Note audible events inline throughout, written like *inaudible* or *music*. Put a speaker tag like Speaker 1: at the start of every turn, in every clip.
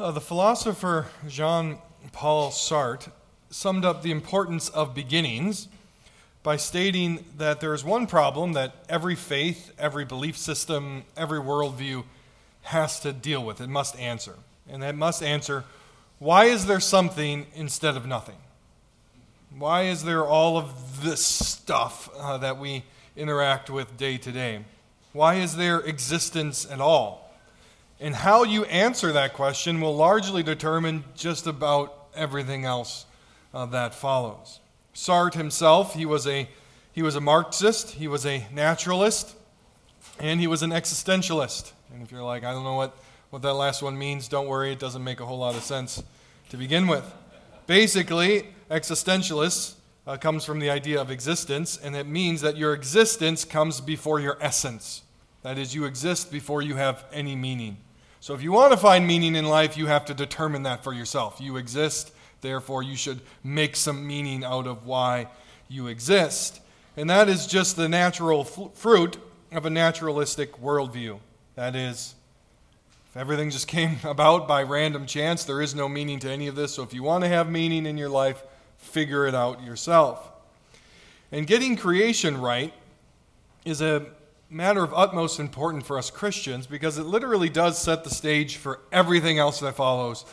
Speaker 1: Uh, the philosopher Jean Paul Sartre summed up the importance of beginnings by stating that there is one problem that every faith, every belief system, every worldview has to deal with. It must answer. And it must answer why is there something instead of nothing? Why is there all of this stuff uh, that we interact with day to day? Why is there existence at all? And how you answer that question will largely determine just about everything else uh, that follows. Sartre himself, he was, a, he was a Marxist, he was a naturalist, and he was an existentialist. And if you're like, I don't know what, what that last one means, don't worry, it doesn't make a whole lot of sense to begin with. Basically, existentialists uh, comes from the idea of existence, and it means that your existence comes before your essence. That is, you exist before you have any meaning. So if you want to find meaning in life, you have to determine that for yourself. You exist, therefore, you should make some meaning out of why you exist. And that is just the natural f- fruit of a naturalistic worldview. That is, if everything just *laughs* came about by random chance, there is no meaning to any of this. So if you want to have meaning in your life, figure it out yourself. And getting creation right is a matter of utmost importance for us Christians because it literally does set the stage for everything else that follows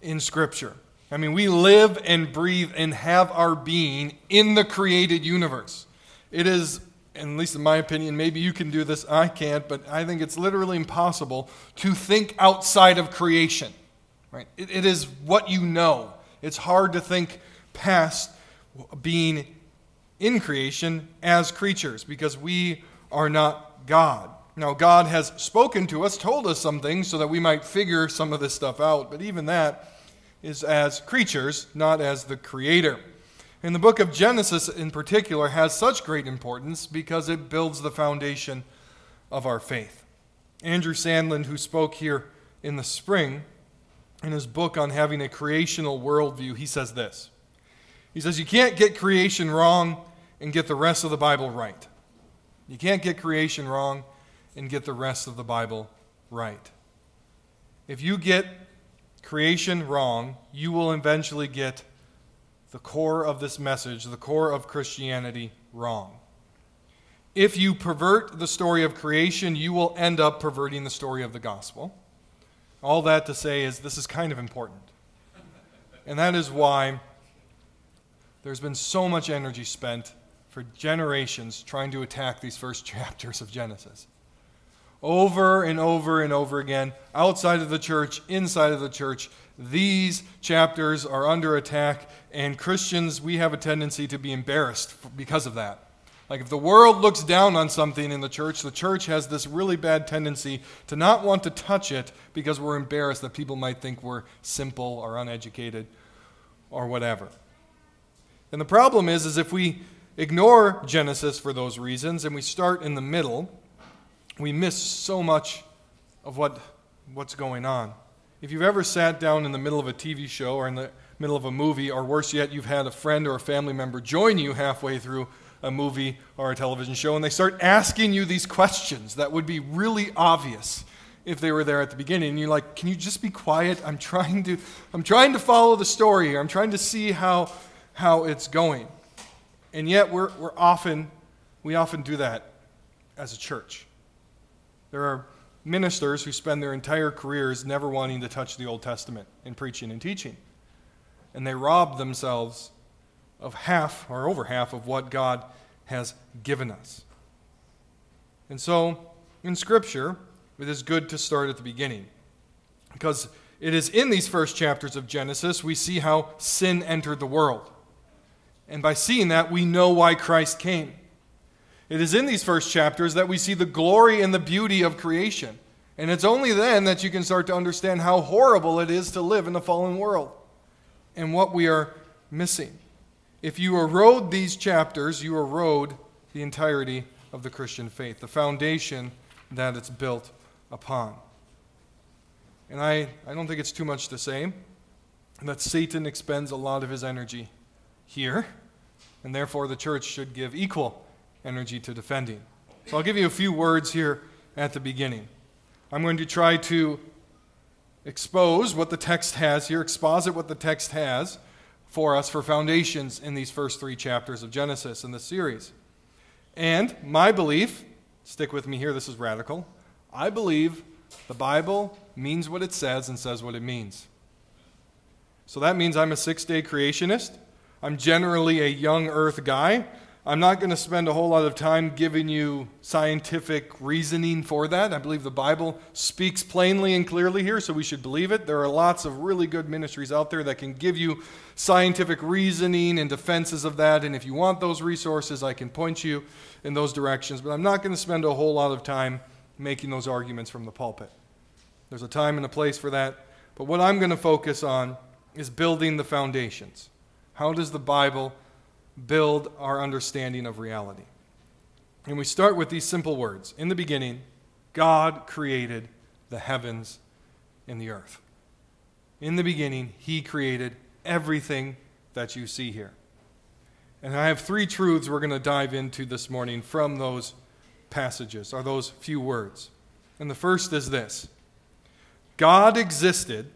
Speaker 1: in Scripture. I mean, we live and breathe and have our being in the created universe. It is, at least in my opinion, maybe you can do this, I can't, but I think it's literally impossible to think outside of creation. Right? it, it is what you know. It's hard to think past being in creation as creatures because we are not God. Now, God has spoken to us, told us some things so that we might figure some of this stuff out, but even that is as creatures, not as the Creator. And the book of Genesis, in particular, has such great importance because it builds the foundation of our faith. Andrew Sandlin, who spoke here in the spring, in his book on having a creational worldview, he says this. He says, You can't get creation wrong and get the rest of the Bible right. You can't get creation wrong and get the rest of the Bible right. If you get creation wrong, you will eventually get the core of this message, the core of Christianity, wrong. If you pervert the story of creation, you will end up perverting the story of the gospel. All that to say is this is kind of important. And that is why there's been so much energy spent for generations trying to attack these first *laughs* chapters of Genesis. Over and over and over again, outside of the church, inside of the church, these chapters are under attack, and Christians, we have a tendency to be embarrassed because of that. Like if the world looks down on something in the church, the church has this really bad tendency to not want to touch it because we're embarrassed that people might think we're simple or uneducated or whatever. And the problem is, is if we ignore Genesis for those reasons and we start in the middle, we miss so much of what, what's going on. If you've ever sat down in the middle of a TV show or in the middle of a movie, or worse yet, you've had a friend or a family member join you halfway through a movie or a television show, and they start asking you these questions that would be really obvious if they were there at the beginning. And you're like, can you just be quiet? I'm trying to, I'm trying to follow the story here. I'm trying to see how, how it's going. And yet we're, we're often, we often do that as a church. There are ministers who spend their entire careers never wanting to touch the Old Testament in preaching and teaching. And they rob themselves of half or over half of what God has given us. And so, in Scripture, it is good to start at the beginning. Because it is in these first chapters of Genesis we see how sin entered the world. And by seeing that, we know why Christ came. It is in these first chapters that we see the glory and the beauty of creation. And it's only then that you can start to understand how horrible it is to live in a fallen world and what we are missing. If you erode these chapters, you erode the entirety of the Christian faith, the foundation that it's built upon. And I, I don't think it's too much to say that Satan expends a lot of his energy here, and therefore the church should give equal energy to defending. So I'll give you a few words here at the beginning. I'm going to try to expose what the text has here, exposit what the text has for us for foundations in these first three chapters of Genesis in this series. And my belief, stick with me here, this is radical. I believe the Bible means what it says and says what it means. So that means I'm a six day creationist. I'm generally a young earth guy. I'm not going to spend a whole lot of time giving you scientific reasoning for that. I believe the Bible speaks plainly and clearly here, so we should believe it. There are lots of really good ministries out there that can give you scientific reasoning and defenses of that. And if you want those resources, I can point you in those directions. But I'm not going to spend a whole lot of time making those arguments from the pulpit. There's a time and a place for that. But what I'm going to focus on is building the foundations. How does the Bible build our understanding of reality? And we start with these simple words In the beginning, God created the heavens and the earth. In the beginning, He created everything that you see here. And I have three truths we're going to dive into this morning from those passages, or those few words. And the first is this God existed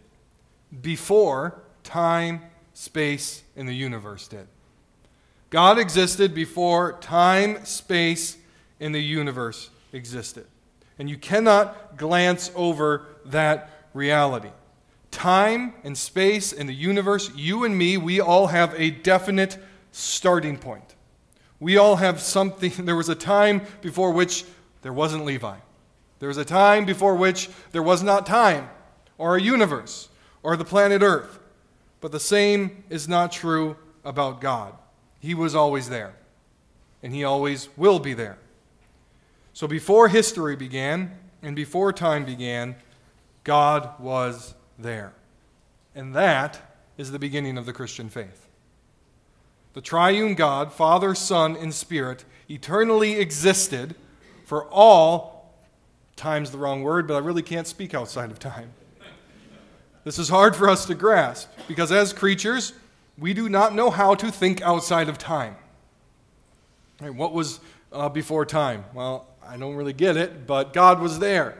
Speaker 1: before time, space, and the universe did. God existed before time, space, and the universe existed. And you cannot glance over that reality. Time and space and the universe, you and me, we all have a definite starting point. We all have something. *laughs* There was a time before which there wasn't Levi. There was a time before which there was not time, or a universe, or the planet Earth. But the same is not true about God. He was always there, and He always will be there. So before history began and before time began, God was there. And that is the beginning of the Christian faith. The triune God, Father, Son, and Spirit, eternally existed for all time's the wrong word, but I really can't speak outside of time. This is hard for us to grasp because as creatures, we do not know how to think outside of time. Right, what was uh, before time? Well, I don't really get it, but God was there.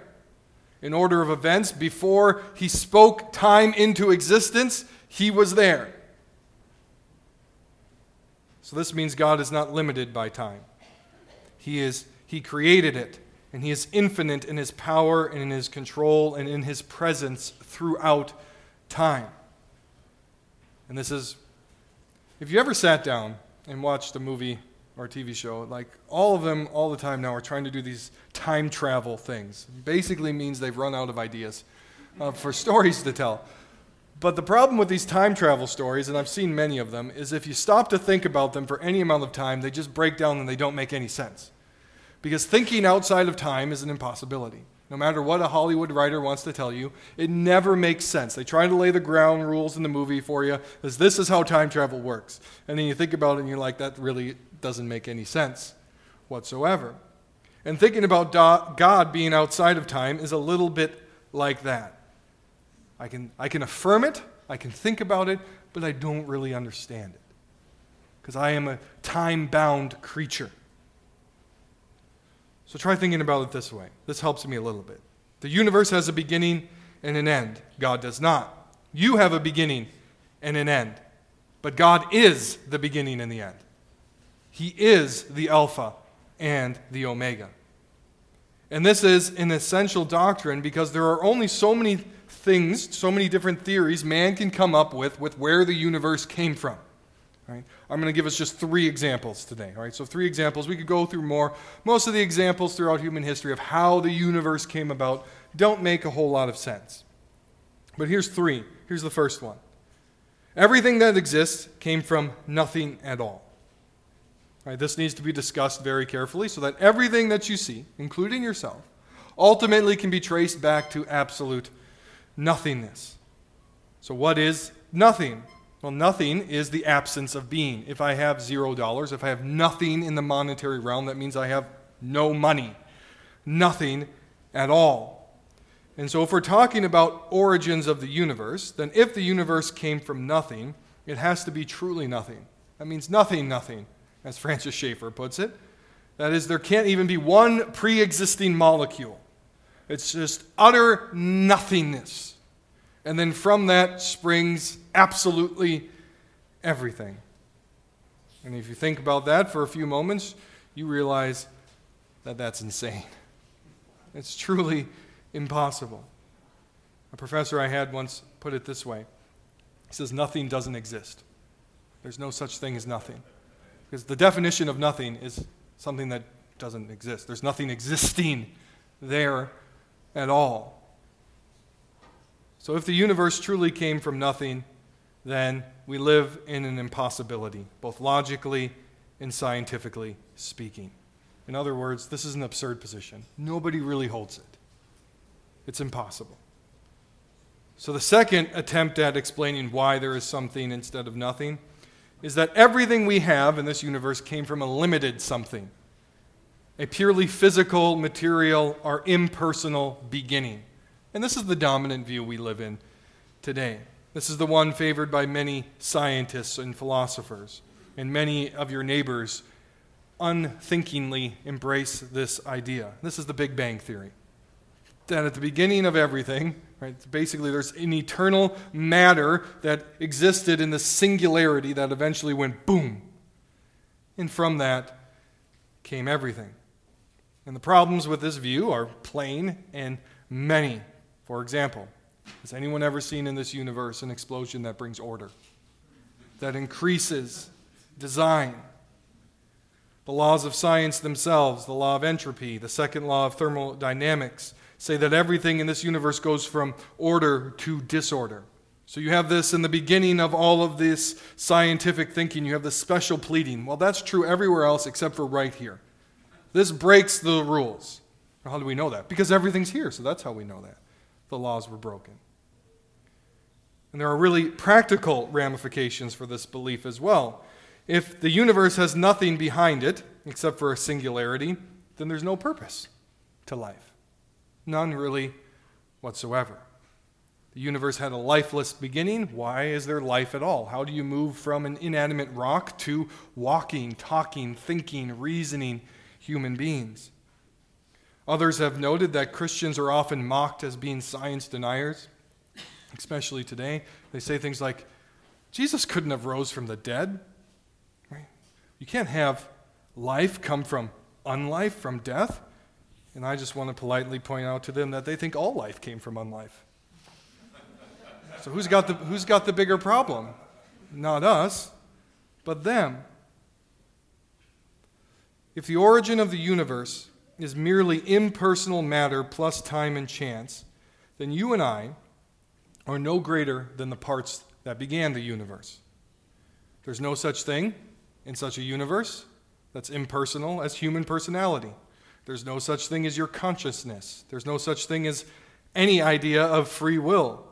Speaker 1: In order of events, before He spoke time into existence, He was there. So this means God is not limited by time. He is He created it and he is infinite in his power and in his control and in his presence throughout time. And this is, if you ever sat down and watched a movie or a TV show, like all of them all the time now are trying to do these time travel things. Basically means they've run out of ideas uh, for *laughs* stories to tell. But the problem with these time travel stories, and I've seen many of them, is if you stop to think about them for any amount of time, they just break down and they don't make any sense. Because thinking outside of time is an impossibility. No matter what a Hollywood writer wants to tell you, it never makes sense. They try to lay the ground rules in the movie for you as this is how time travel works. And then you think about it and you're like, that really doesn't make any sense whatsoever. And thinking about God being outside of time is a little bit like that. I can, I can affirm it, I can think about it, but I don't really understand it. Because I am a time bound creature. So try thinking about it this way. This helps me a little bit. The universe has a beginning and an end. God does not. You have a beginning and an end. But God is the beginning and the end. He is the Alpha and the Omega. And this is an essential doctrine because there are only so many things, so many different theories man can come up with with where the universe came from. Right? I'm going to give us just three examples today. All right? So, three examples. We could go through more. Most of the examples throughout human history of how the universe came about don't make a whole lot of sense. But here's three. Here's the first one Everything that exists came from nothing at all. All right, this needs to be discussed very carefully so that everything that you see, including yourself, ultimately can be traced back to absolute nothingness. So, what is nothing? Well, nothing is the absence of being. If I have zero dollars, if I have nothing in the monetary realm, that means I have no money. Nothing at all. And so, if we're talking about origins of the universe, then if the universe came from nothing, it has to be truly nothing. That means nothing, nothing, as Francis Schaeffer puts it. That is, there can't even be one pre existing molecule. It's just utter nothingness. And then from that springs absolutely everything. And if you think about that for a few moments, you realize that that's insane. It's truly impossible. A professor I had once put it this way He says, Nothing doesn't exist. There's no such thing as nothing. Because the definition of nothing is something that doesn't exist. There's nothing existing there at all. So if the universe truly came from nothing, then we live in an impossibility, both logically and scientifically speaking. In other words, this is an absurd position. Nobody really holds it. It's impossible. So, the second attempt at explaining why there is something instead of nothing is that everything we have in this universe came from a limited something, a purely physical, material, or impersonal beginning. And this is the dominant view we live in today. This is the one favored by many scientists and philosophers, and many of your neighbors unthinkingly embrace this idea. This is the Big Bang Theory. That at the beginning of everything, right, basically there's an eternal matter that existed in the singularity that eventually went boom. And from that came everything. And the problems with this view are plain and many. For example, has anyone ever seen in this universe an explosion that brings order, that increases design? The laws of science themselves, the law of entropy, the second law of thermodynamics, say that everything in this universe goes from order to disorder. So you have this in the beginning of all of this scientific thinking, you have this special pleading. Well, that's true everywhere else except for right here. This breaks the rules. How do we know that? Because everything's here, so that's how we know that. The laws were broken. And there are really practical ramifications for this belief as well. If the universe has nothing behind it except for a singularity, then there's no purpose to life. None really whatsoever. The universe had a lifeless beginning. Why is there life at all? How do you move from an inanimate rock to walking, talking, thinking, reasoning human beings? Others have noted that Christians are often mocked as being science deniers especially today. They say things like, Jesus couldn't have rose from the dead. Right? You can't have life come from unlife, from death. And I just want to politely point out to them that they think all life came from unlife. So who's got the, who's got the bigger problem? Not us, but them. If the origin of the universe is merely impersonal matter plus time and chance, then you and I are no greater than the parts that began the universe. There's no such thing in such a universe that's impersonal as human personality. There's no such thing as your consciousness. There's no such thing as any idea of free will.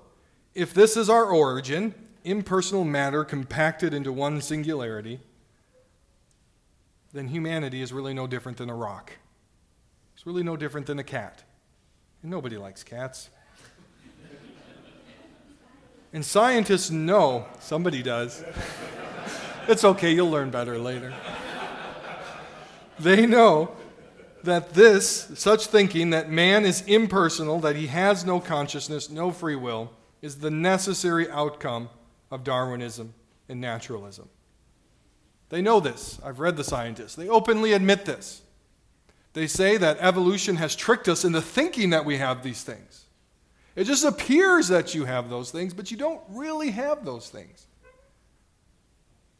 Speaker 1: If this is our origin, impersonal matter compacted into one singularity, then humanity is really no different than a rock. It's really no different than a cat. And nobody likes cats. And scientists know, somebody does. it's okay, you'll learn better later. They know that this, such thinking, that man is impersonal, that he has no consciousness, no free will, is the necessary outcome of Darwinism and naturalism. They know this. I've read the scientists. They openly admit this. They say that evolution has tricked us into thinking that we have these things. It just appears that you have those things, but you don't really have those things.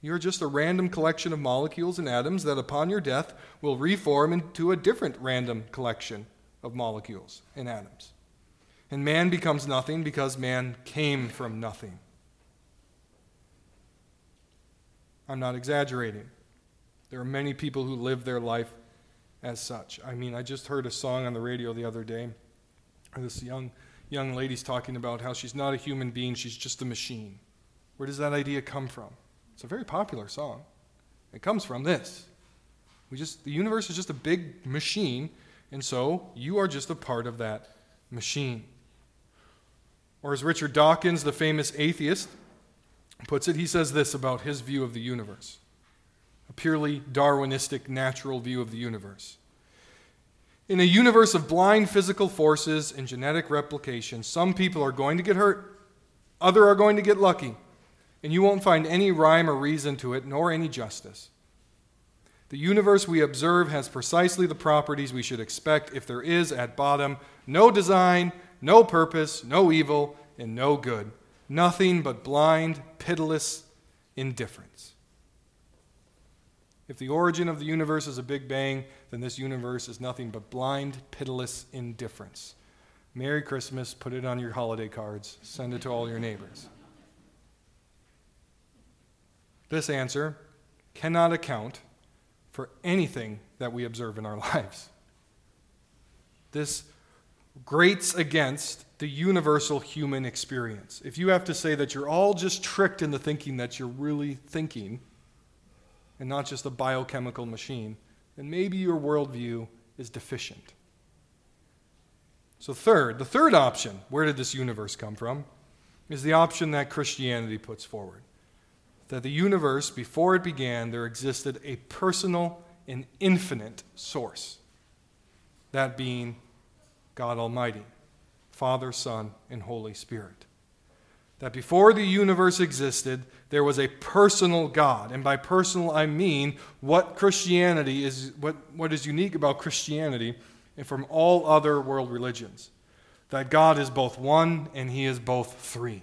Speaker 1: You're just a random collection of molecules and atoms that, upon your death, will reform into a different random collection of molecules and atoms. And man becomes nothing because man came from nothing. I'm not exaggerating. There are many people who live their life as such. I mean, I just heard a song on the radio the other day. This young young lady's talking about how she's not a human being, she's just a machine. Where does that idea come from? It's a very popular song. It comes from this. We just the universe is just a big machine, and so you are just a part of that machine. Or as Richard Dawkins, the famous atheist, puts it, he says this about his view of the universe. A purely Darwinistic natural view of the universe. In a universe of blind physical forces and genetic replication, some people are going to get hurt Other are going to get lucky, and you won't find any rhyme or reason to it, nor any justice. The universe we observe has precisely the properties we should expect if there is, at bottom, no design, no purpose, no evil, and no good. Nothing but blind, pitiless indifference. If the origin of the universe is a Big Bang, then this universe is nothing but blind, pitiless indifference. Merry Christmas, put it on your holiday cards, send it to all your neighbors. This answer cannot account for anything that we observe in our *laughs* lives. This grates against the universal human experience. If you have to say that you're all just tricked into thinking that you're really thinking and not just a biochemical machine, then maybe your worldview is deficient. So, third, the third option, where did this universe come from, is the option that Christianity puts forward that the universe, before it began, there existed a personal and infinite source, that being God Almighty, Father, Son, and Holy Spirit. That before the universe existed, there was a personal God. And by personal, I mean what Christianity is, what, what is unique about Christianity and from all other world religions. That God is both one and He is both three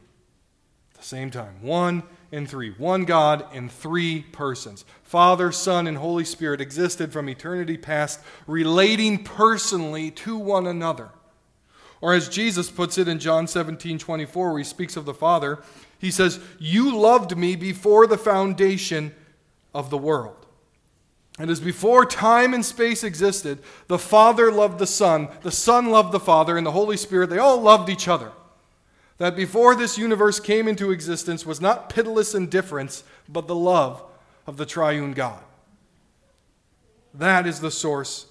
Speaker 1: at the same time. One and three. One God in three persons. Father, Son, and Holy Spirit existed from eternity past, relating personally to one another. Or as Jesus puts it in John 17 24, where he speaks of the Father, he says, You loved me before the foundation of the world. And as before time and space existed, the Father loved the Son, the Son loved the Father, and the Holy Spirit, they all loved each other that before this universe came into existence was not pitiless indifference, but the love of the triune God. That is the source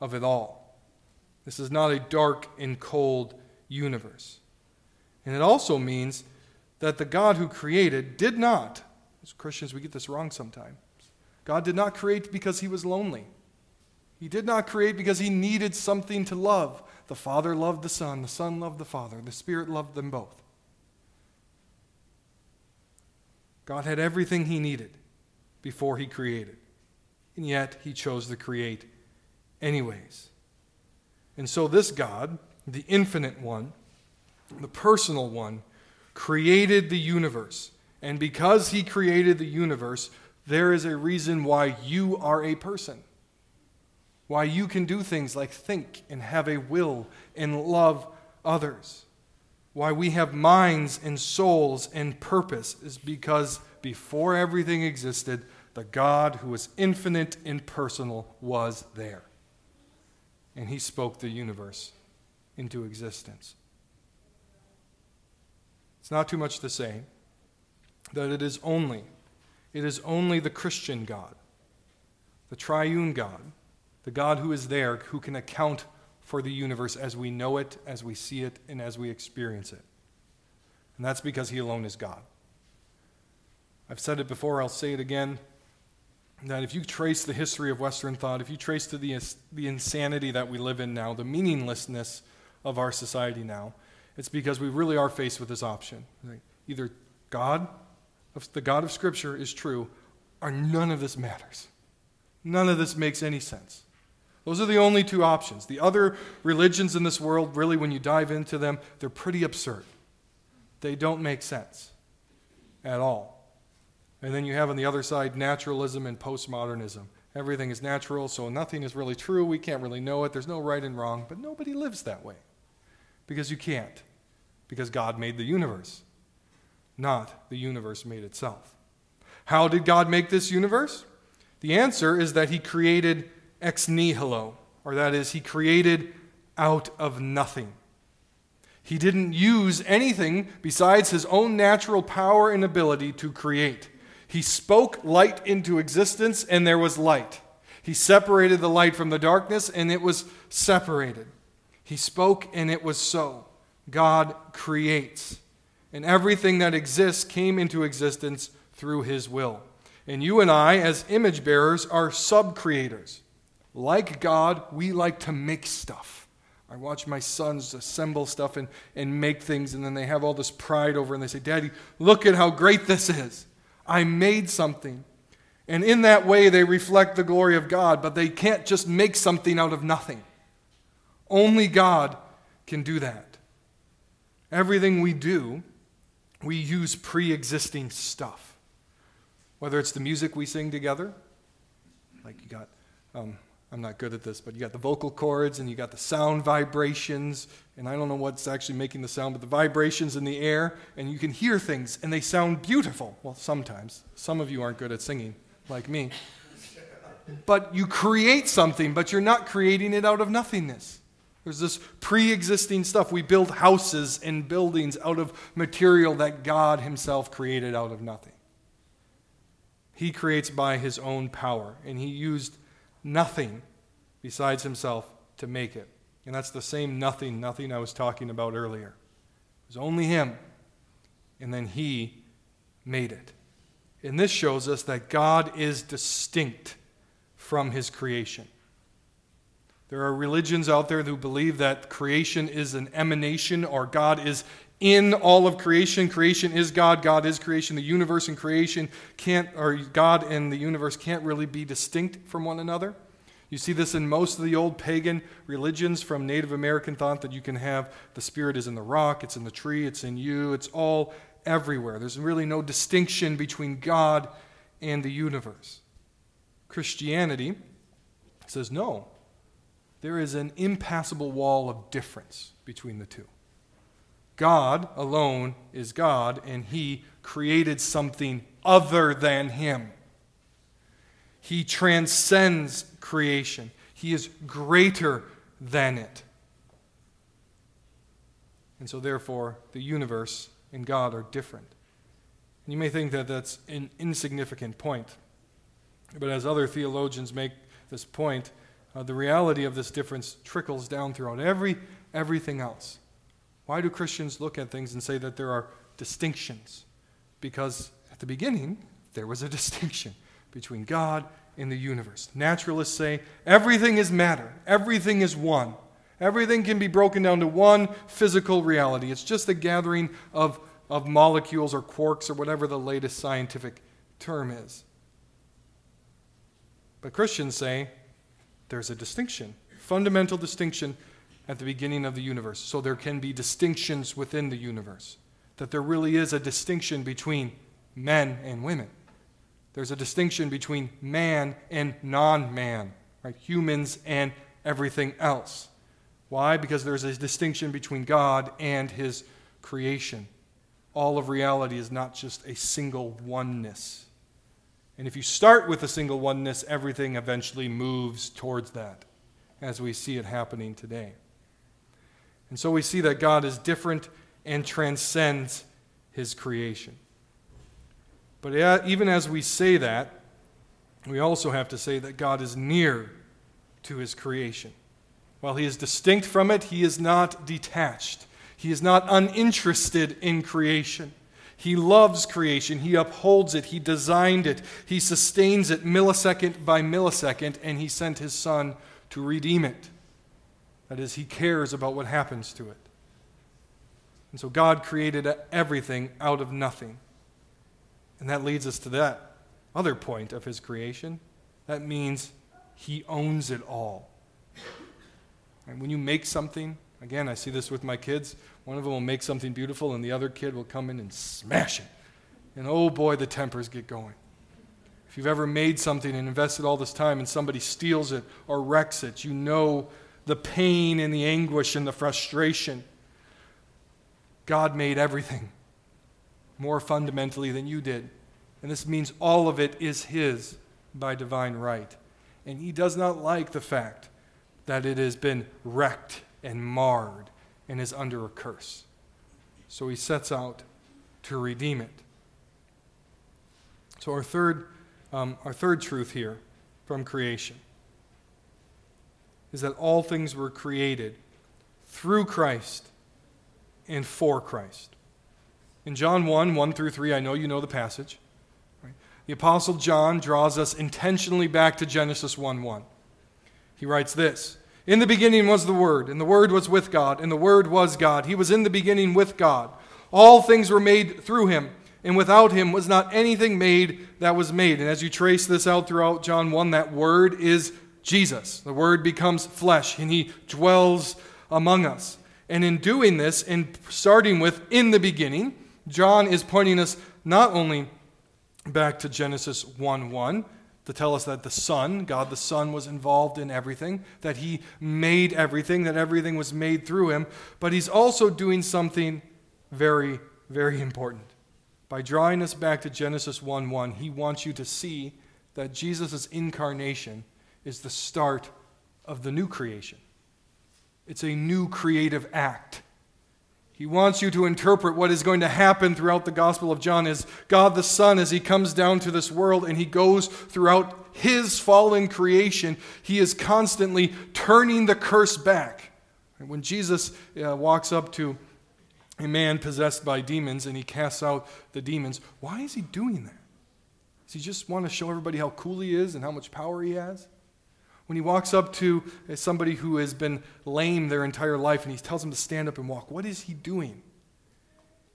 Speaker 1: of it all. This is not a dark and cold universe. And it also means that the God who created did not, as Christians, we get this wrong sometimes. God did not create because he was lonely. He did not create because he needed something to love. The Father loved the Son, the Son loved the Father, the Spirit loved them both. God had everything he needed before he created, and yet he chose to create anyways. And so, this God, the infinite one, the personal one, created the universe. And because he created the universe, there is a reason why you are a person why you can do things like think and have a will and love others. Why we have minds and souls and purpose is because before everything existed, the God who is infinite and personal was there. And he spoke the universe into existence. It's not too much to say that it is only it is only the Christian God, the triune God, the God who is there, who can account for the universe as we know it, as we see it, and as we experience it. And that's because He alone is God. I've said it before, I'll say it again that if you trace the history of Western thought, if you trace to the, the insanity that we live in now, the meaninglessness of our society now, it's because we really are faced with this option. Either God, the God of Scripture, is true, or none of this matters. None of this makes any sense. Those are the only two options. The other religions in this world, really, when you dive into them, they're pretty absurd. They don't make sense at all. And then you have on the other side naturalism and postmodernism. Everything is natural, so nothing is really true. We can't really know it. There's no right and wrong, but nobody lives that way. Because you can't. Because God made the universe, not the universe made itself. How did God make this universe? The answer is that He created ex nihilo, or that is, he created out of nothing. He didn't use anything besides his own natural power and ability to create. He spoke light into existence, and there was light. He separated the light from the darkness, and it was separated. He spoke, and it was so. God creates. And everything that exists came into existence through his will. And you and I, as image bearers, are sub creators. Like God, we like to make stuff. I watch my sons assemble stuff and, and make things, and then they have all this pride over, and they say, Daddy, look at how great this is. I made something. And in that way, they reflect the glory of God, but they can't just make something out of nothing. Only God can do that. Everything we do, we use pre existing stuff. Whether it's the music we sing together, like you got um, I'm not good at this, but you got the vocal cords and you got the sound vibrations, and I don't know what's actually making the sound, but the vibrations in the air, and you can hear things, and they sound beautiful. Well, sometimes. Some of you aren't good at singing, like me. But you create something, but you're not creating it out of nothingness. There's this pre existing stuff. We build houses and buildings out of material that God Himself created out of nothing. He creates by His own power, and He used nothing besides himself to make it. And that's the same nothing, nothing I was talking about earlier. It was only him, and then he made it. And this shows us that God is distinct from his creation. There are religions out there who believe that creation is an emanation or God is in all of creation. Creation is God, God is creation. The universe and creation can't, or God and the universe can't really be distinct from one another. You see this in most of the old pagan religions from Native American thought that you can have the spirit is in the rock, it's in the tree, it's in you, it's all everywhere. There's really no distinction between God and the universe. Christianity says no. There is an impassable wall of difference between the two. God alone is God, and He created something other than Him. He transcends creation, He is greater than it. And so, therefore, the universe and God are different. And you may think that that's an insignificant point. But as other theologians make this point, uh, the reality of this difference trickles down throughout every, everything else. Why do Christians look at things and say that there are distinctions? Because at the beginning, there was a *laughs* distinction between God and the universe. Naturalists say everything is matter, everything is one. Everything can be broken down to one physical reality. It's just a gathering of, of molecules or quarks or whatever the latest scientific term is. But Christians say there's a distinction, fundamental distinction at the beginning of the universe. So there can be distinctions within the universe. That there really is a distinction between men and women. There's a distinction between man and non man, right? Humans and everything else. Why? Because there's a distinction between God and his creation. All of reality is not just a single oneness. And if you start with a single oneness, everything eventually moves towards that, as we see it happening today. And so we see that God is different and transcends his creation. But even as we say that, we also have to say that God is near to his creation. While he is distinct from it, he is not detached. He is not uninterested in creation. He loves creation. He upholds it. He designed it. He sustains it millisecond by millisecond, and he sent his son to redeem it. That is, he cares about what happens to it. And so God created everything out of nothing. And that leads us to that other point of his creation. That means he owns it all. And when you make something, again, I see this with my kids, one of them will make something beautiful and the other kid will come in and smash it. And oh boy, the tempers get going. If you've ever made something and invested all this time and somebody steals it or wrecks it, you know the pain and the anguish and the frustration. God made everything more fundamentally than you did. And this means all of it is His by divine right. And He does not like the fact that it has been wrecked and marred and is under a curse. So He sets out to redeem it. So, our third, um, our third truth here from creation is that all things were created through Christ and for Christ. In John 1 1 through 3, I know you know the passage. The Apostle John draws us intentionally back to Genesis 1 1. He writes this In the beginning was the Word, and the Word was with God, and the Word was God. He was in the beginning with God. All things were made through him, and without him was not anything made that was made. And as you trace this out throughout John 1, that Word is Jesus. The Word becomes flesh, and he dwells among us. And in doing this, in starting with in the beginning, John is pointing us not only back to Genesis 1 1 to tell us that the Son, God the Son, was involved in everything, that He made everything, that everything was made through Him, but He's also doing something very, very important. By drawing us back to Genesis 1 1, He wants you to see that Jesus' incarnation is the start of the new creation. It's a new creative act. He wants you to interpret what is going to happen throughout the Gospel of John as God the Son, as he comes down to this world and he goes throughout his fallen creation, he is constantly turning the curse back. When Jesus uh, walks up to a man possessed by demons and he casts out the demons, why is he doing that? Does he just want to show everybody how cool he is and how much power he has? When he walks up to somebody who has been lame their entire life and he tells them to stand up and walk, what is he doing?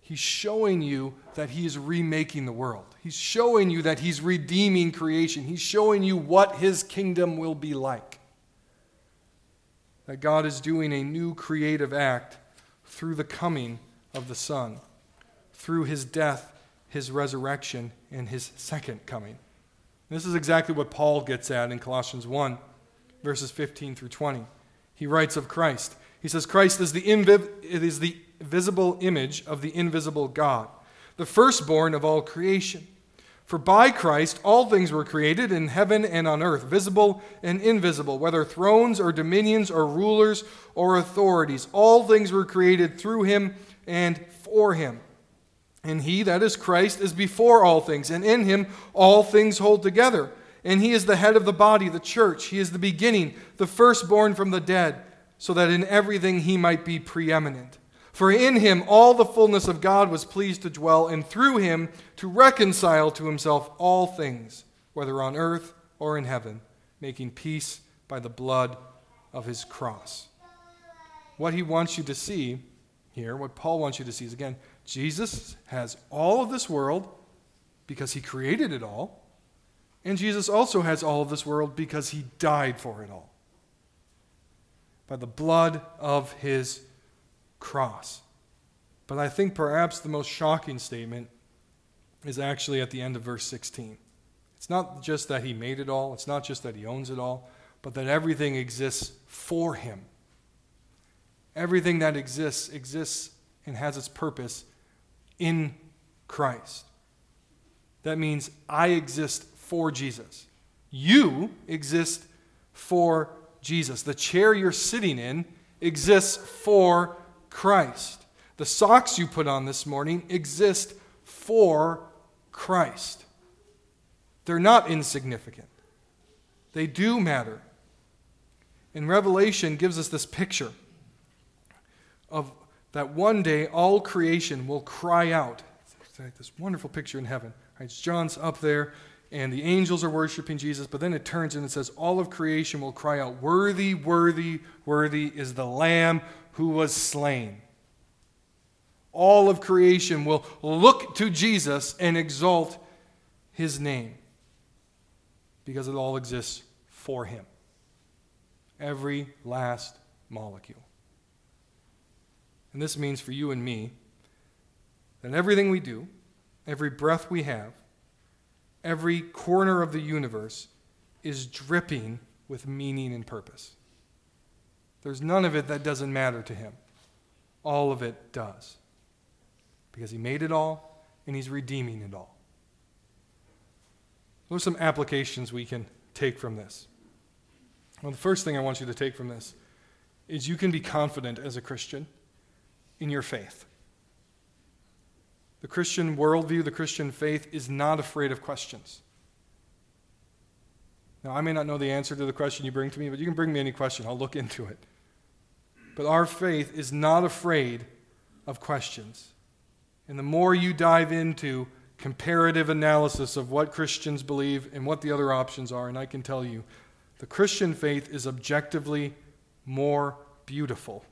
Speaker 1: He's showing you that he is remaking the world. He's showing you that he's redeeming creation. He's showing you what his kingdom will be like. That God is doing a new creative act through the coming of the Son, through his death, his resurrection, and his second coming. This is exactly what Paul gets at in Colossians 1 verses 15 through 20. He writes of Christ. He says, Christ is the, invi- it is the visible image of the invisible God, the firstborn of all creation. For by Christ all things were created in heaven and on earth, visible and invisible, whether thrones or dominions or rulers or authorities. All things were created through him and for him. And he, that is Christ, is before all things, and in him all things hold together and he is the head of the body, the church. He is the beginning, the firstborn from the dead, so that in everything he might be preeminent. For in him all the fullness of God was pleased to dwell, and through him to reconcile to himself all things, whether on earth or in heaven, making peace by the blood of his cross. What he wants you to see here, what Paul wants you to see is again, Jesus has all of this world because he created it all. And Jesus also has all of this world because he died for it all by the blood of his cross. But I think perhaps the most shocking statement is actually at the end of verse 16. It's not just that he made it all, it's not just that he owns it all, but that everything exists for him. Everything that exists exists and has its purpose in Christ. That means I exist for Jesus. You exist for Jesus. The chair you're sitting in exists for Christ. The socks you put on this morning exist for Christ. They're not insignificant, they do matter. And Revelation gives us this picture of that one day all creation will cry out. It's like this wonderful picture in heaven. Right, John's up there and the angels are worshiping Jesus, but then it turns and it says, All of creation will cry out, Worthy, worthy, worthy is the Lamb who was slain. All of creation will look to Jesus and exalt his name because it all exists for him. Every last molecule. And this means for you and me that everything we do, every breath we have, every corner of the universe is dripping with meaning and purpose. There's none of it that doesn't matter to him. All of it does. Because he made it all and he's redeeming it all. What are some applications we can take from this? Well, the first thing I want you to take from this is you can be confident as a Christian in your faith. The Christian worldview, the Christian faith is not afraid of questions. Now, I may not know the answer to the question you bring to me, but you can bring me any question. I'll look into it. But our faith is not afraid of questions. And the more you dive into comparative analysis of what Christians believe and what the other options are, and I can tell you, the Christian faith is objectively more beautiful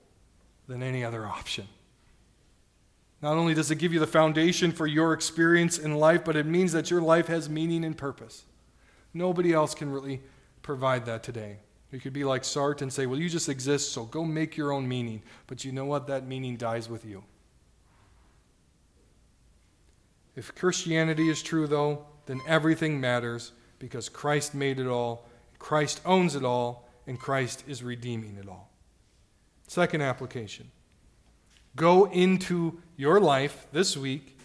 Speaker 1: than any other option. Not only does it give you the foundation for your experience in life, but it means that your life has meaning and purpose. Nobody else can really provide that today. You could be like Sartre and say, well, you just exist, so go make your own meaning. But you know what? That meaning dies with you. If Christianity is true, though, then everything matters because Christ made it all, Christ owns it all, and Christ is redeeming it all. Second application go into your life this week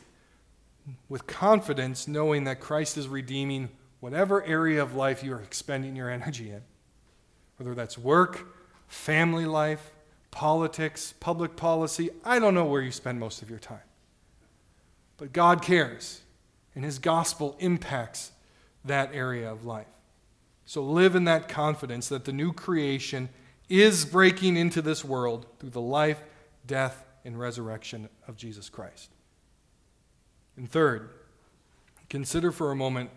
Speaker 1: with confidence, knowing that Christ is redeeming whatever area of life you are expending your energy in whether that's work, family life, politics, public policy. I don't know where you spend most of your time. But God cares, and His gospel impacts that area of life. So live in that confidence that the new creation is breaking into this world through the life, death, and resurrection of Jesus Christ. And third, consider for a moment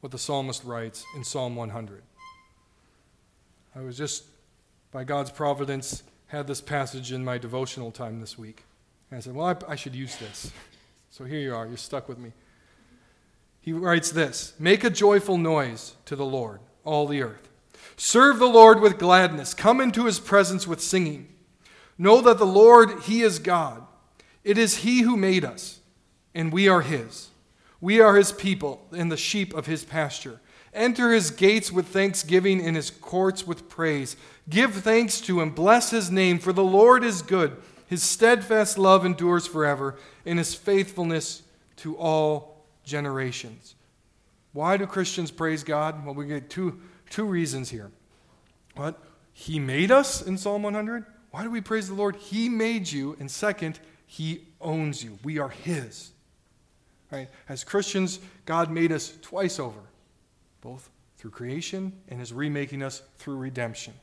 Speaker 1: what the psalmist writes in Psalm 100. I was just, by God's providence, had this passage in my devotional time this week. And I said, well, I, I should use this. So here you are, you're stuck with me. He writes this Make a joyful noise to the Lord, all the earth. Serve the Lord with gladness. Come into his presence with singing. Know that the Lord, he is God. It is he who made us, and we are his. We are his people and the sheep of his pasture. Enter his gates with thanksgiving and his courts with praise. Give thanks to him, bless his name, for the Lord is good. His steadfast love endures forever, and his faithfulness to all generations. Why do Christians praise God? Well, we get two, two reasons here. What? He made us in Psalm 100. Why do we praise the Lord? He made you. And second, he owns you. We are his. Right? As Christians, God made us twice over both through creation and is remaking us through redemption.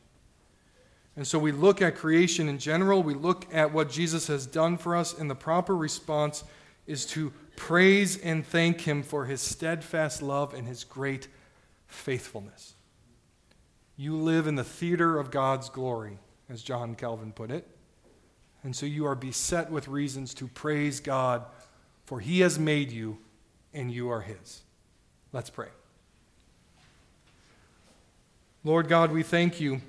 Speaker 1: And so we look at creation in general, we look at what Jesus has done for us, and the proper response is to praise and thank Him for His steadfast love and His great faithfulness. You live in the theater of God's glory, as John Calvin put it. And so you are beset with reasons to praise God, for He has made you, and you are His. Let's pray. Lord God, we thank you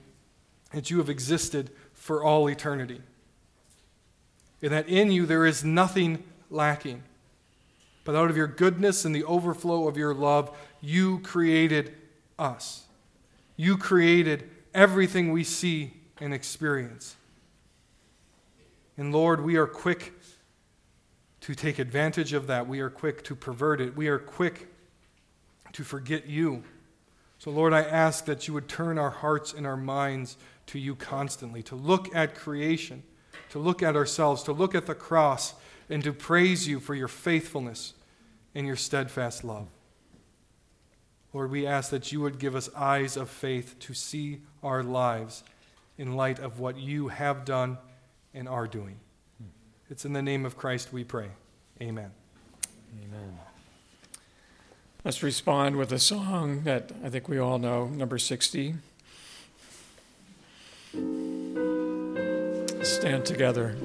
Speaker 1: that you have existed for all eternity, and that in you there is nothing lacking. But out of your goodness and the overflow of your love, you created us. You created everything we see and experience. And Lord, we are quick to take advantage of that. We are quick to pervert it. We are quick to forget you. So, Lord, I ask that you would turn our hearts and our minds to you constantly, to look at creation, to look at ourselves, to look at the cross, and to praise you for your faithfulness and your steadfast love. Lord, we ask that you would give us eyes of faith to see our lives in light of what you have done and are doing. It's in the name of Christ we pray. Amen.
Speaker 2: Amen. Let's respond with a song that I think we all know, number 60. Stand together.